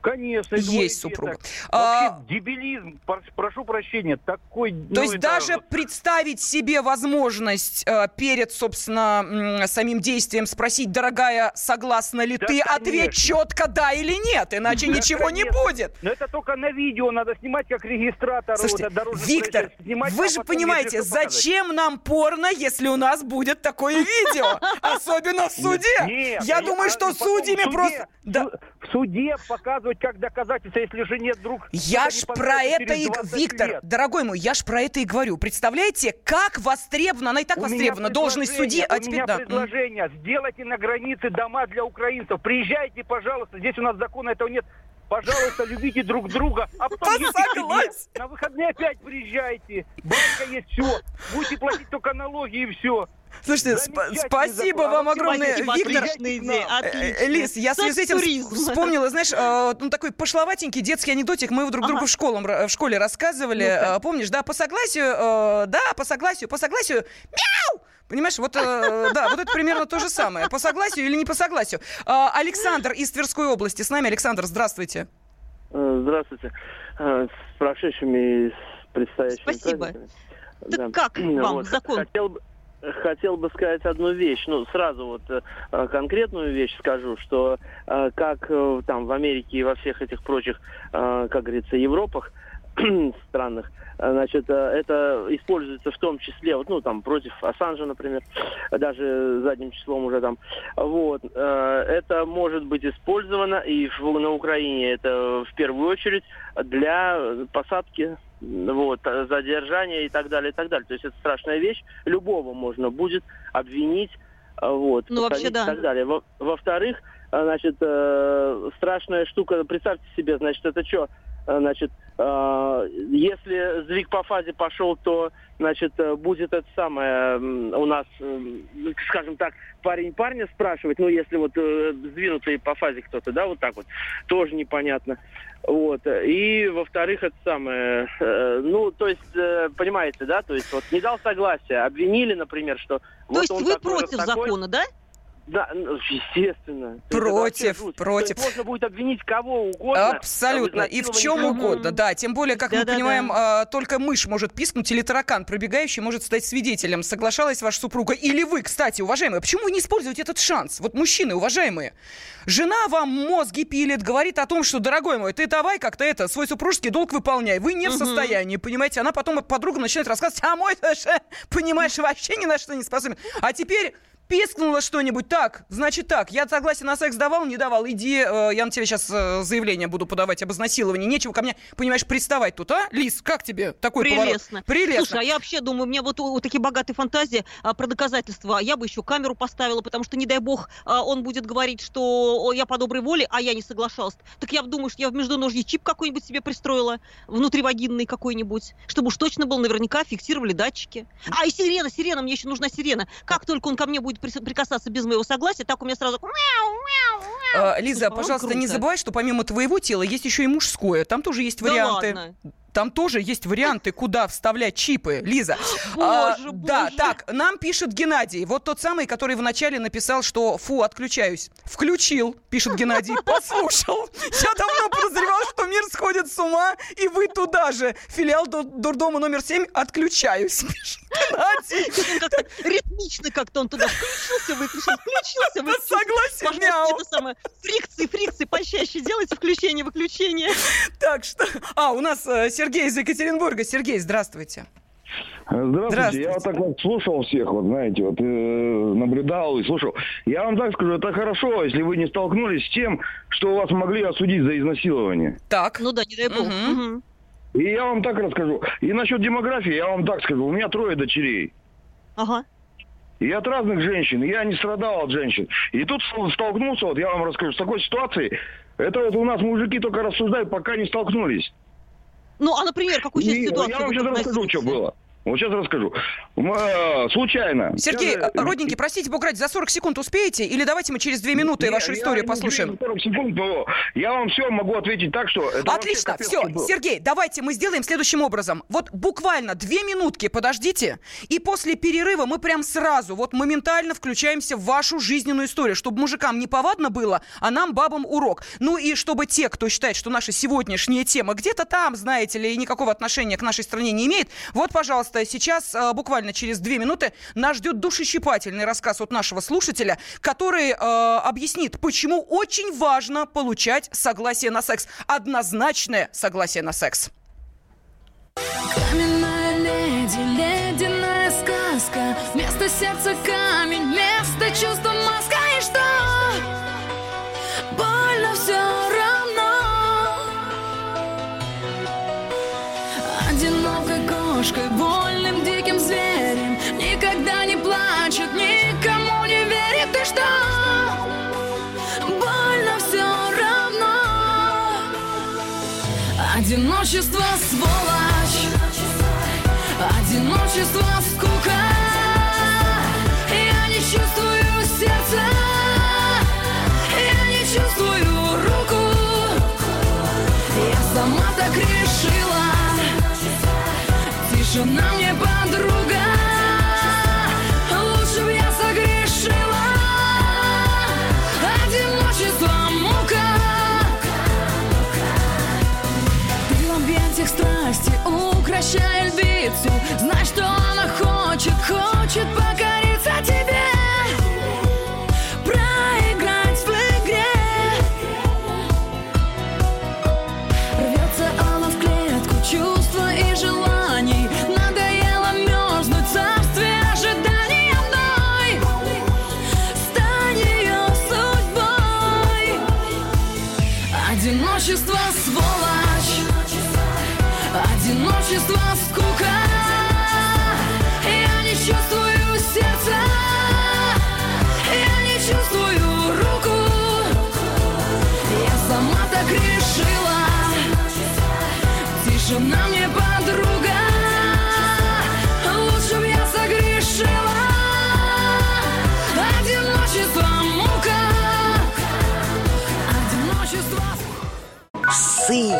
Speaker 8: Конечно,
Speaker 1: Есть
Speaker 8: деток.
Speaker 1: супруга.
Speaker 8: Вообще
Speaker 1: А,
Speaker 8: дебилизм, пр- прошу прощения, такой... ну,
Speaker 1: То есть
Speaker 8: это-
Speaker 1: даже представить себе возможность э, перед, собственно, м, самим действием спросить, дорогая, согласна ли
Speaker 8: Да,
Speaker 1: ты,
Speaker 8: конечно.
Speaker 1: ответь четко да или нет, иначе
Speaker 8: Да,
Speaker 1: ничего не
Speaker 8: конечно.
Speaker 1: будет.
Speaker 8: Но это только на видео надо снимать как регистратор.
Speaker 1: Слушайте,
Speaker 8: вот, дорожных
Speaker 1: Виктор,
Speaker 8: снимать,
Speaker 1: вы
Speaker 8: а
Speaker 1: же понимаете, зачем нам порно, если у нас будет такое видео? [LAUGHS] Особенно в суде. Я думаю,
Speaker 8: а-
Speaker 1: что судьями просто...
Speaker 8: В суде показывать как доказательство, если жене вдруг...
Speaker 1: Я
Speaker 8: что-то
Speaker 1: ж про это и...
Speaker 8: 20
Speaker 1: Виктор,
Speaker 8: лет.
Speaker 1: дорогой мой, я ж про это и говорю. Представляете, как востребована, она и так
Speaker 8: У
Speaker 1: востребована, должность судьи, а
Speaker 8: у
Speaker 1: теперь
Speaker 8: меня
Speaker 1: да.
Speaker 8: предложение. Сделайте на границе дома для украинцев. Приезжайте, пожалуйста. Здесь у нас закона этого нет. Пожалуйста, любите друг друга. А потом
Speaker 1: Согласен.
Speaker 8: На выходные опять приезжайте. Банка есть, все. Будете платить только налоги и все.
Speaker 1: Слушайте, сп- спасибо вам огромное,
Speaker 2: Спасибо,
Speaker 1: Виктор.
Speaker 2: идея,
Speaker 1: Э,
Speaker 2: отлично.
Speaker 1: Лиз, я в связи с этим вспомнила, знаешь, э, ну, такой пошловатенький детский анекдотик. Мы его друг другу
Speaker 2: Ага.
Speaker 1: в, школам, в школе рассказывали.
Speaker 2: Ну-ка.
Speaker 1: Э, Помнишь, да, по согласию, э, да, по согласию, по согласию, мяу! Понимаешь, вот, э, да, вот это примерно то же самое. По согласию или не по согласию. Э, Александр из Тверской области с нами. Александр, здравствуйте.
Speaker 9: Э, Здравствуйте. Э, С прошедшими и с предстоящими
Speaker 2: Спасибо.
Speaker 9: праздниками.
Speaker 2: Так как вам
Speaker 9: Вот,
Speaker 2: закон?
Speaker 9: Хотел бы, хотел бы сказать одну вещь. Ну, сразу вот конкретную вещь скажу, что как там в Америке и во всех этих прочих, как говорится, Европах, [CLEARS THROAT] странных, значит, э, это используется в том числе, вот, ну, там, против Ассанжа, например, даже задним числом уже там, вот, э, это может быть использовано, и на Украине это в первую очередь для посадки, вот, задержания и так далее, и так далее. То есть это страшная вещь, любого можно будет обвинить, вот,
Speaker 2: Ну, вообще, да.
Speaker 9: и так далее. Во- Во-вторых, э, значит, э, страшная штука, представьте себе, значит, это что, значит, э, если сдвиг по фазе пошел, то, значит, э, будет это самое, у нас, скажем так, парень парня спрашивать, ну, если вот э, сдвинутый по фазе кто-то, да, вот так вот, тоже непонятно. Вот. И, во-вторых, это самое, э, ну, то есть, э, понимаете, да, то есть вот не дал согласия, обвинили, например, что...
Speaker 2: То
Speaker 9: вот
Speaker 2: есть вы
Speaker 9: такой,
Speaker 2: против
Speaker 9: такой.
Speaker 2: закона, да?
Speaker 9: Да, ну, естественно.
Speaker 1: Против, против.
Speaker 9: То есть можно будет обвинить кого угодно.
Speaker 1: Абсолютно. И в чем угодно, да. Тем более, как мы
Speaker 2: Да-да-да.
Speaker 1: понимаем, а, только мышь может пискнуть или таракан пробегающий может стать свидетелем. Соглашалась ваша супруга или вы, кстати, уважаемые. Почему вы не используете этот шанс? Вот мужчины, уважаемые. Жена вам мозги пилит, говорит о том, что, дорогой мой, ты давай как-то это, свой супружеский долг выполняй. Вы не в
Speaker 2: Мгм.
Speaker 1: состоянии, понимаете? Она потом подруга начинает рассказывать, а мой, [LAUGHS] понимаешь, вообще ни на что не способен. А теперь пискнуло что-нибудь. Так, значит так, я согласен на секс давал, не давал. Иди, э, я на тебя сейчас э, заявление буду подавать об изнасиловании. Нечего ко мне, понимаешь, приставать тут, а? Лис, как тебе такой
Speaker 2: Прелестно.
Speaker 1: поворот? Прелестно.
Speaker 2: Слушай, а я вообще думаю, у меня вот, вот такие богатые фантазии а, про доказательства. Я бы еще камеру поставила, потому что, не дай бог, а, он будет говорить, что я по доброй воле, а я не соглашалась. Так я думаю, что я в междуножье чип какой-нибудь себе пристроила, внутривагинный какой-нибудь, чтобы уж точно был, наверняка фиксировали датчики. А, и сирена, сирена, мне еще нужна сирена. Как только он ко мне будет прикасаться без моего согласия, так у меня сразу...
Speaker 1: А, Лиза,
Speaker 2: по-моему,
Speaker 1: пожалуйста, не забывай, что помимо твоего тела есть еще и мужское. Там тоже есть варианты. Там тоже есть варианты, куда вставлять чипы, Лиза. [GASPS]
Speaker 2: Боже,
Speaker 1: А, Да,
Speaker 2: боже.
Speaker 1: так, нам пишет Геннадий. Вот тот самый, который вначале написал, что фу, отключаюсь. Включил, пишет Геннадий, [LAUGHS] послушал. Я давно подозревал, что мир сходит с ума, и вы туда же. Филиал ду- дурдома номер 7, отключаюсь, [LAUGHS] пишет Геннадий.
Speaker 2: Как-то ритмично как-то он туда включился, выключил, включился, выключился.
Speaker 1: согласен,
Speaker 2: Пожалуйста,
Speaker 1: мяу.
Speaker 2: это самое, фрикции, фрикции почаще делайте, включение, выключение.
Speaker 1: Так что... А, у нас э, Сергей из Екатеринбурга. Сергей, здравствуйте.
Speaker 10: Здравствуйте.
Speaker 1: Здравствуйте.
Speaker 10: Я вот так вот слушал всех, вот знаете, вот э, наблюдал и слушал. Я вам так скажу, это хорошо, если вы не столкнулись с тем, что вас могли осудить за изнасилование.
Speaker 1: Так.
Speaker 2: Ну да, не дай бог. Мгм.
Speaker 10: И я вам так расскажу. И насчет демографии я вам так скажу. У меня трое дочерей.
Speaker 2: Ага.
Speaker 10: И от разных женщин. Я не страдал от женщин. И тут столкнулся, вот я вам расскажу, с такой ситуацией. Это вот у нас мужики только рассуждают, пока не столкнулись.
Speaker 2: Ну, а, например, какую сейчас
Speaker 10: И
Speaker 2: ситуацию
Speaker 10: Я вам сейчас расскажу, что было. Вот сейчас расскажу. Э, Случайно.
Speaker 1: Сергей,
Speaker 10: Я-
Speaker 1: э, родненький, простите, бог ради, за 40 секунд успеете? Или давайте мы через 2 минуты
Speaker 10: Не,
Speaker 1: вашу
Speaker 10: я
Speaker 1: историю послушаем?
Speaker 10: успею 40 секунд, но я вам все могу ответить так, что...
Speaker 1: Отлично, все,
Speaker 10: было.
Speaker 1: Сергей, давайте мы сделаем следующим образом. Вот буквально две минутки подождите, и после перерыва мы прям сразу, вот моментально включаемся в вашу жизненную историю, чтобы мужикам не повадно было, а нам, бабам, урок. Ну и чтобы те, кто считает, что наша сегодняшняя тема где-то там, знаете ли, и никакого отношения к нашей стране не имеет, вот, пожалуйста, сейчас э, буквально через две минуты нас ждет душещипательный рассказ от нашего слушателя, который э, объяснит, почему очень важно получать согласие на секс. Однозначное согласие на секс.
Speaker 11: Сказка Вместо сердца камень, вместо чувства маска И что? Больно все равно Одинокой кошкой, вольным Одиночество сволочь. Одиночество скука. Я не чувствую сердца. Я не чувствую руку. Я сама так решила. Тишина мне подруга should Тишина мне подруга Лучше б я согрешила Одиночество мука Одиночество
Speaker 12: Псы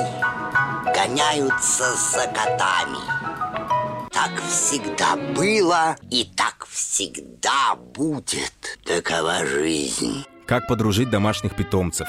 Speaker 12: гоняются за котами. Так всегда было и так всегда будет. Такова жизнь.
Speaker 13: Как подружить домашних питомцев,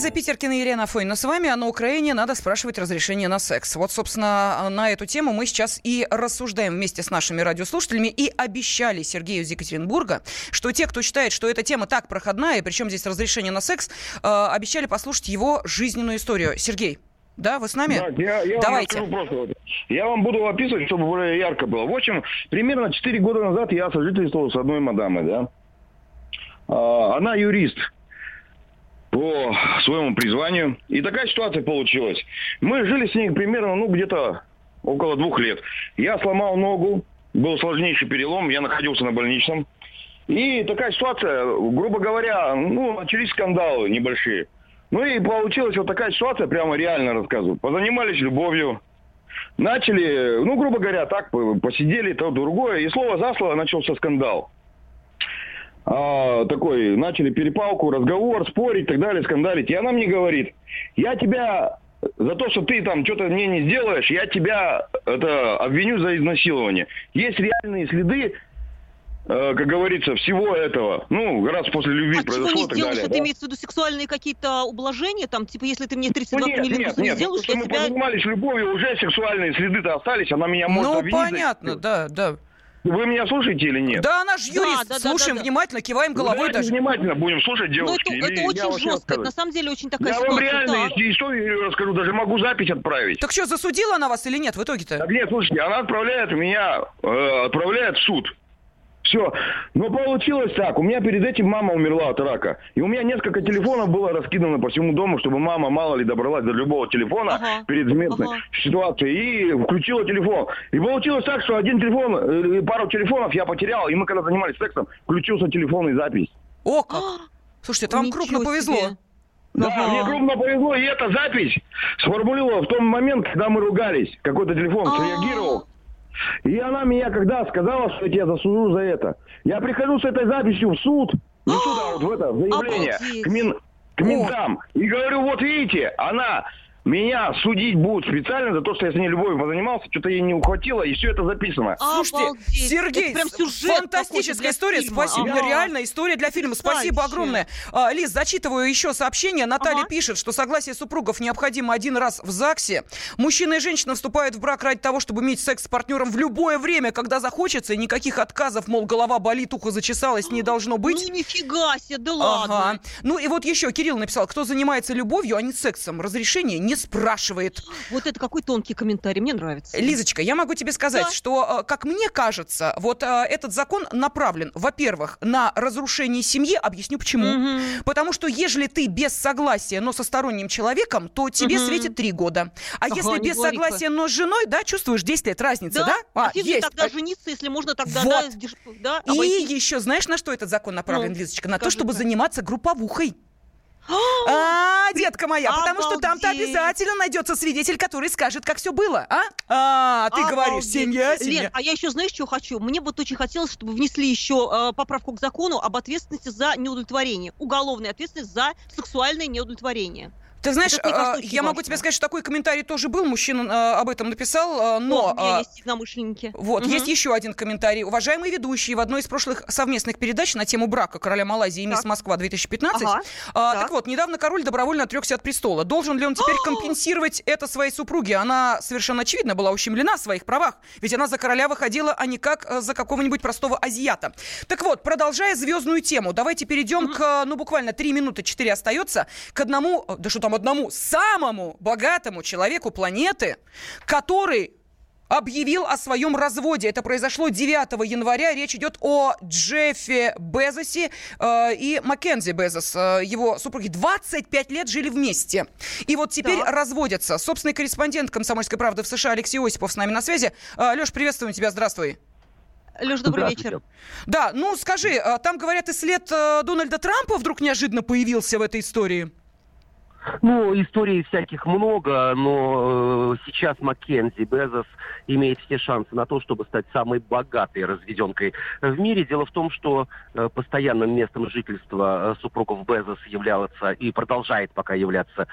Speaker 1: Лиза Питеркина и Елена Фойна с вами, а на Украине надо спрашивать разрешение на секс. Вот, собственно, на эту тему мы сейчас и рассуждаем вместе с нашими радиослушателями и обещали Сергею из Екатеринбурга, что те, кто считает, что эта тема так проходная, и причем здесь разрешение на секс, э, обещали послушать его жизненную историю. Сергей, да, вы с нами?
Speaker 10: Да, я, я
Speaker 1: Давайте.
Speaker 10: Вам просто. Я вам буду описывать, чтобы более ярко было. В общем, примерно 4 года назад я сожительствовал с одной мадамой, да. А, она юрист по своему призванию. И такая ситуация получилась. Мы жили с ней примерно, ну, где-то около двух лет. Я сломал ногу, был сложнейший перелом, я находился на больничном. И такая ситуация, грубо говоря, ну, начались скандалы небольшие. Ну и получилась вот такая ситуация, прямо реально рассказываю. Позанимались любовью, начали, ну, грубо говоря, так, посидели, то другое, и слово за слово начался скандал. А, такой, начали перепалку, разговор, спорить и так далее, скандалить. И она мне говорит, я тебя за то, что ты там что-то мне не сделаешь, я тебя это обвиню за изнасилование. Есть реальные следы, э, как говорится, всего этого. Ну, раз после любви
Speaker 2: А чего
Speaker 10: произошло
Speaker 2: не
Speaker 10: и так
Speaker 2: сделаешь?
Speaker 10: далее.
Speaker 2: Это
Speaker 10: да.
Speaker 2: имеется в виду сексуальные какие-то ублажения? Там, типа, если ты мне 32
Speaker 10: Ну, нет, нет,
Speaker 2: не
Speaker 10: нет,
Speaker 2: сделаешь,
Speaker 10: потому
Speaker 2: я
Speaker 10: что мы
Speaker 2: тебя...
Speaker 10: позанимались любовью, уже сексуальные следы-то остались, она меня может
Speaker 1: Ну,
Speaker 10: обвинить.
Speaker 1: понятно, да, да.
Speaker 10: Вы меня слушаете или нет?
Speaker 1: Да, наш юрист.
Speaker 2: да, да,
Speaker 1: Слушаем
Speaker 2: да, да.
Speaker 1: внимательно, киваем головой
Speaker 10: давайте
Speaker 1: даже.
Speaker 10: внимательно будем слушать,
Speaker 2: Ну,
Speaker 10: девушки.
Speaker 2: это, это
Speaker 10: я
Speaker 2: очень жестко. Это на самом деле очень такая
Speaker 10: Я вам
Speaker 2: ситуация.
Speaker 10: реально
Speaker 2: так.
Speaker 10: историю расскажу, даже могу запись отправить.
Speaker 1: Так что, засудила она вас или нет в итоге-то?
Speaker 10: Так нет, слушайте, она отправляет меня, э, отправляет в суд. Все. Но получилось так. У меня перед этим мама умерла от рака. И у меня несколько телефонов было раскидано по всему дому, чтобы мама, мало ли, добралась до любого телефона
Speaker 2: Ага.
Speaker 10: перед местной
Speaker 2: Ага.
Speaker 10: ситуацией и включила телефон. И получилось так, что один телефон, э, пару телефонов я потерял, и мы когда занимались сексом, включился телефон и запись.
Speaker 1: О, как! [GASPS] Слушайте, это вам
Speaker 2: Ничего
Speaker 1: крупно повезло.
Speaker 2: себе.
Speaker 10: Да,
Speaker 2: Ага.
Speaker 10: мне крупно повезло, и эта запись сформулировала в том момент, когда мы ругались. Какой-то телефон
Speaker 2: А.
Speaker 10: среагировал. И она меня когда сказала, что я тебя засужу за это. Я прихожу с этой записью в суд, не в суд, а вот в это, в заявление,
Speaker 2: Обалдеть.
Speaker 10: к, мин- к ментам. И говорю, вот видите, она меня судить будет специально за то, что я с ней любовью позанимался, что-то ей не ухватило, и все это записано.
Speaker 1: Слушайте,
Speaker 2: Обалдеть.
Speaker 1: Сергей,
Speaker 2: прям сюжет
Speaker 1: фантастическая история.
Speaker 2: фильма.
Speaker 1: Спасибо,
Speaker 2: Ага.
Speaker 1: реально история для фильма. Спасибо огромное. А, Лиз, зачитываю еще сообщение. Наталья
Speaker 2: Ага.
Speaker 1: пишет, что согласие супругов необходимо один раз в ЗАГСе. Мужчина и женщина вступают в брак ради того, чтобы иметь секс с партнером в любое время, когда захочется, и никаких отказов, мол, голова болит, ухо зачесалось, не должно быть.
Speaker 2: Ну, нифига себе, да
Speaker 1: Ага.
Speaker 2: ладно.
Speaker 1: Ну и вот еще Кирилл написал, кто занимается любовью, а не сексом, разрешение не спрашивает.
Speaker 2: Вот это какой тонкий комментарий, мне нравится.
Speaker 1: Лизочка, я могу тебе сказать,
Speaker 2: Да.
Speaker 1: что, э, как мне кажется, вот э, этот закон направлен, во-первых, на разрушение семьи. Объясню почему.
Speaker 2: Мгм.
Speaker 1: Потому что ежели ты без согласия, но со сторонним человеком, то тебе
Speaker 2: Мгм.
Speaker 1: светит три года. А
Speaker 2: Ага,
Speaker 1: если без согласия, но с женой, да, чувствуешь 10 лет разница, да?
Speaker 2: А, фиг ли
Speaker 1: есть.
Speaker 2: тогда
Speaker 1: А-
Speaker 2: жениться, если можно тогда,
Speaker 1: Вот.
Speaker 2: да, да,
Speaker 1: И еще, знаешь, на что этот закон направлен,
Speaker 2: Ну,
Speaker 1: Лизочка? На то, чтобы заниматься групповухой. А, [GASPS] детка моя, потому что там-то
Speaker 2: Обалдеть.
Speaker 1: обязательно найдется свидетель, который скажет, как все было, а? А, ты говоришь,
Speaker 2: Обалдеть.
Speaker 1: семья,
Speaker 2: Лен,
Speaker 1: семья.
Speaker 2: а я еще, знаешь, что хочу? Мне вот очень хотелось, чтобы внесли еще э, поправку к закону об ответственности за неудовлетворение. Уголовная ответственность за сексуальное неудовлетворение.
Speaker 1: Ты знаешь,
Speaker 2: очень
Speaker 1: я могу тебе сказать, что такой комментарий тоже был, мужчина э, об этом написал, э, но...
Speaker 2: О, у меня есть единомышленники.
Speaker 1: Вот,
Speaker 2: Мгм.
Speaker 1: есть еще один комментарий. Уважаемые ведущие, в одной из прошлых совместных передач на тему брака короля Малайзии и мисс
Speaker 2: Так.
Speaker 1: Москва 2015,
Speaker 2: Ага.
Speaker 1: а,
Speaker 2: Так.
Speaker 1: так вот, недавно король добровольно отрекся от престола. Должен ли он теперь [GASPS] компенсировать это своей супруге? Она совершенно очевидно была ущемлена в своих правах, ведь она за короля выходила, а не как э, за какого-нибудь простого азиата. Так вот, продолжая звездную тему, давайте перейдем к, ну, буквально три минуты, четыре остается, к одному, э, да что там одному, самому богатому человеку планеты, который объявил о своем разводе. Это произошло 9 января. Речь идет о Джеффе Безосе э, и Маккензи Безос. Э, его супруги 25 лет жили вместе. И вот теперь
Speaker 2: Так.
Speaker 1: разводятся. Собственный корреспондент «Комсомольской правды» в США Алексей Осипов с нами на связи. Э, Леш, приветствуем тебя. Здравствуй.
Speaker 2: Леш, добрый вечер.
Speaker 1: Да, ну скажи, э, там, говорят, и след э, Дональда Трампа вдруг неожиданно появился в этой истории.
Speaker 14: Ну, историй всяких много, но э, сейчас Маккензи Безос имеет все шансы на то, чтобы стать самой богатой разведенкой в мире. Дело в том, что э, постоянным местом жительства э, супругов Безос являлся и продолжает пока являться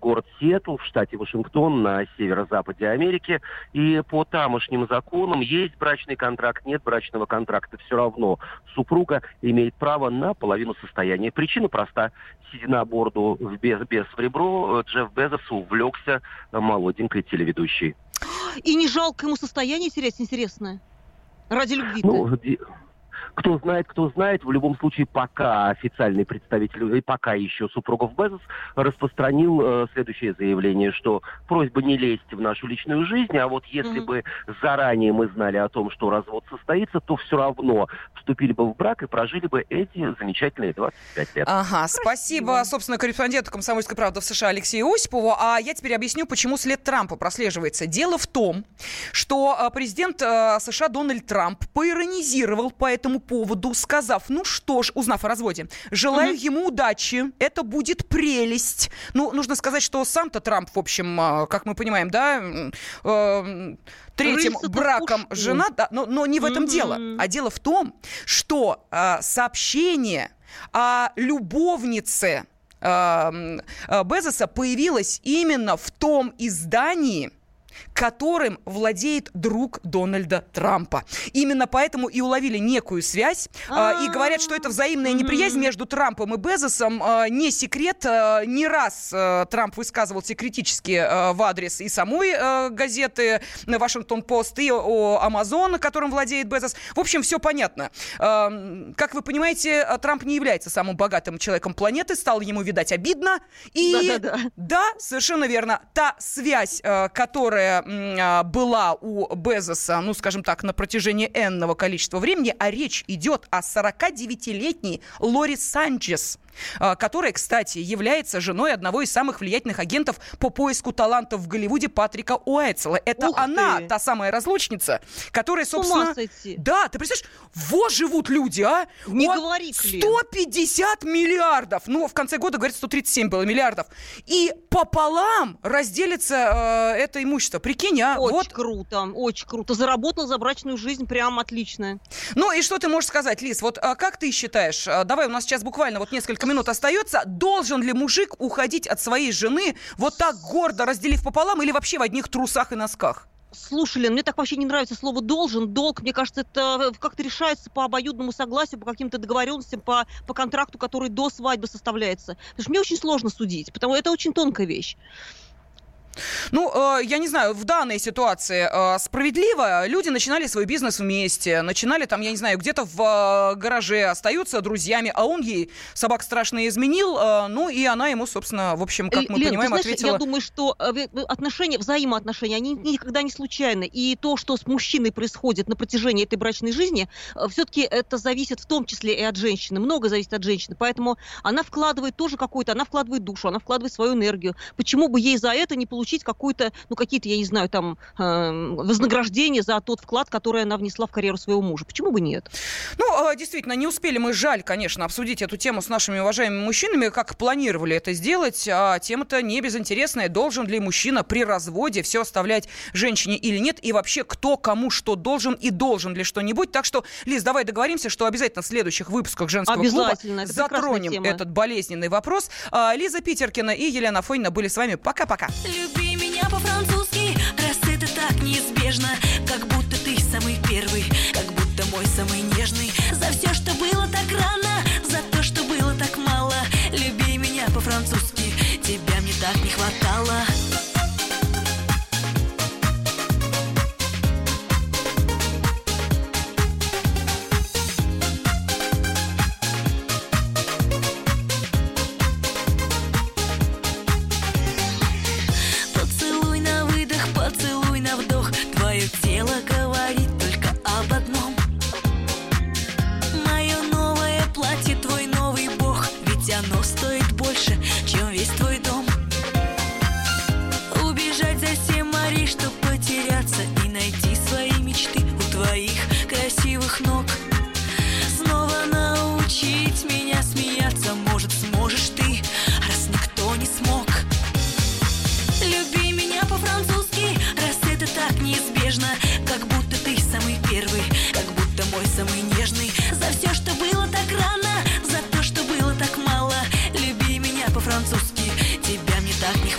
Speaker 14: город Сиэтл в штате Вашингтон на северо-западе Америки. И по тамошним законам есть брачный контракт, нет брачного контракта, все равно супруга имеет право на половину состояния. Причина проста. Сидя на борду без, без в ребро, э, Джефф Безос увлекся э, молоденькой телеведущей.
Speaker 2: И не жалко ему состояние терять, интересно? Ради любви-то.
Speaker 14: Ну, кто знает, кто знает. В любом случае, пока официальный представитель, и пока еще супругов Безос распространил э, следующее заявление, что просьба не лезть в нашу личную жизнь, а вот если бы заранее мы знали о том, что развод состоится, то все равно вступили бы в брак и прожили бы эти замечательные 25 лет.
Speaker 1: Ага, спасибо, собственно, корреспонденту «Комсомольской правды» в США Алексею Осипову. А я теперь объясню, почему след Трампа прослеживается. Дело в том, что э, президент э, США Дональд Трамп поиронизировал по этому поводу, сказав, ну что ж, узнав о разводе, желаю ему удачи, это будет прелесть. Ну, нужно сказать, что сам-то Трамп, в общем, э, как мы понимаем, да, э, третьим
Speaker 2: Рыльца-то
Speaker 1: браком жена, да, но, но не в этом
Speaker 2: Мгм.
Speaker 1: дело. А дело в том, что э, сообщение о любовнице э, Безоса появилось именно в том издании, которым владеет друг Дональда Трампа. Именно поэтому и уловили некую связь. а, И говорят, что это взаимная неприязнь между Трампом и Безосом. а, Не секрет. а, Не раз а, Трамп высказывался критически а, в адрес и самой а, газеты «Вашингтон-Пост», и о Амазон, которым владеет Безос. В общем, все понятно. А, Как вы понимаете, а, Трамп не является самым богатым человеком планеты. Стало ему, видать, обидно. И да, совершенно верно. Та связь, э, а, была у Безоса, ну, скажем так, на протяжении энного количества времени, а речь идет о 49-летней Лори Санчес, которая, кстати, является женой одного из самых влиятельных агентов по поиску талантов в Голливуде Патрика Уайтсела. Это
Speaker 2: Ух
Speaker 1: она,
Speaker 2: ты!
Speaker 1: та самая разлучница, которая, собственно... Да, ты представляешь, во живут люди, а?
Speaker 2: Не
Speaker 1: Вот
Speaker 2: говори.
Speaker 1: 150 миллиардов. Ну, в конце года, говорят, 137 было миллиардов. И пополам разделится э, это имущество. Прикинь, а?
Speaker 2: Очень
Speaker 1: вот.
Speaker 2: круто, очень круто. Заработал за брачную жизнь прям отлично.
Speaker 1: Ну и что ты можешь сказать, Лиз? Вот а, как ты считаешь? а, давай, у нас сейчас буквально вот несколько минут остается. Должен ли мужик уходить от своей жены вот так гордо разделив пополам или вообще в одних трусах и носках?
Speaker 2: Слушай, Лен, мне так вообще не нравится слово «должен», «долг». Мне кажется, это как-то решается по обоюдному согласию, по каким-то договоренностям, по, по контракту, который до свадьбы составляется. Потому что мне очень сложно судить, потому что это очень тонкая вещь.
Speaker 1: Ну, э, я не знаю, в данной ситуации э, справедливо. Люди начинали свой бизнес вместе, начинали там, я не знаю, где-то в э, гараже, остаются друзьями, а он ей собак страшно изменил, ну и она ему, собственно, в общем, как мы
Speaker 2: Лен,
Speaker 1: понимаем,
Speaker 2: знаешь,
Speaker 1: ответила...
Speaker 2: я думаю, что отношения, взаимоотношения, они никогда не случайны. И то, что с мужчиной происходит на протяжении этой брачной жизни, все-таки это зависит в том числе и от женщины. Много зависит от женщины. Поэтому она вкладывает тоже какую-то, она вкладывает душу, она вкладывает свою энергию. Почему бы ей за это не получить какую-то, ну, какие-то, я не знаю, там, э, вознаграждение за тот вклад, который она внесла в карьеру своего мужа? Почему бы нет?
Speaker 1: Ну, э, действительно, не успели мы, жаль, конечно, обсудить эту тему с нашими уважаемыми мужчинами, как планировали это сделать. А тема-то не безинтересная. Должен ли мужчина при разводе все оставлять женщине или нет? И вообще, кто кому что должен и должен ли что-нибудь? Так что, Лиз, давай договоримся, что обязательно в следующих выпусках женского
Speaker 2: Обязательно,
Speaker 1: клуба
Speaker 2: это
Speaker 1: затронем
Speaker 2: тема.
Speaker 1: этот болезненный вопрос. А, Лиза Питеркина и Елена Фойна были с вами. Пока-пока.
Speaker 11: Люби по-французски, раз это так неизбежно Как будто ты самый первый, как будто мой самый нежный. За все, что было так рано, за то, что было так мало. Люби меня по-французски, тебя мне так не хватало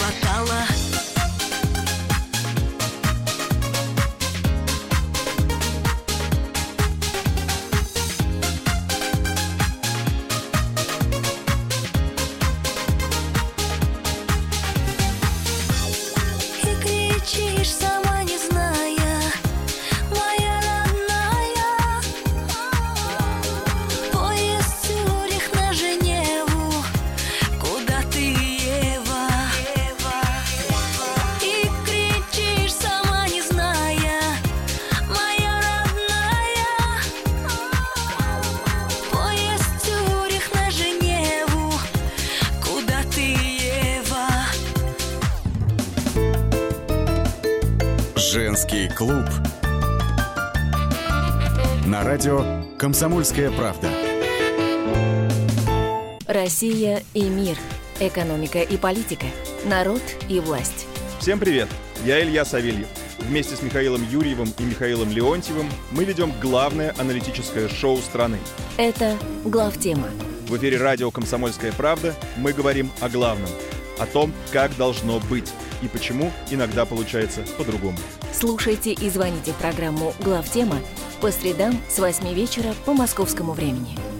Speaker 15: хватало «Комсомольская правда».
Speaker 16: Россия и мир. Экономика и политика. Народ и власть.
Speaker 17: Всем привет! Я Илья Савельев. Вместе с Михаилом Юрьевым и Михаилом Леонтьевым мы ведем главное аналитическое шоу страны.
Speaker 16: Это «Главтема».
Speaker 17: В эфире радио «Комсомольская правда» мы говорим о главном. О том, как должно быть и почему иногда получается по-другому.
Speaker 16: Слушайте и звоните в программу «Главтема» по средам с 8 вечера по московскому времени.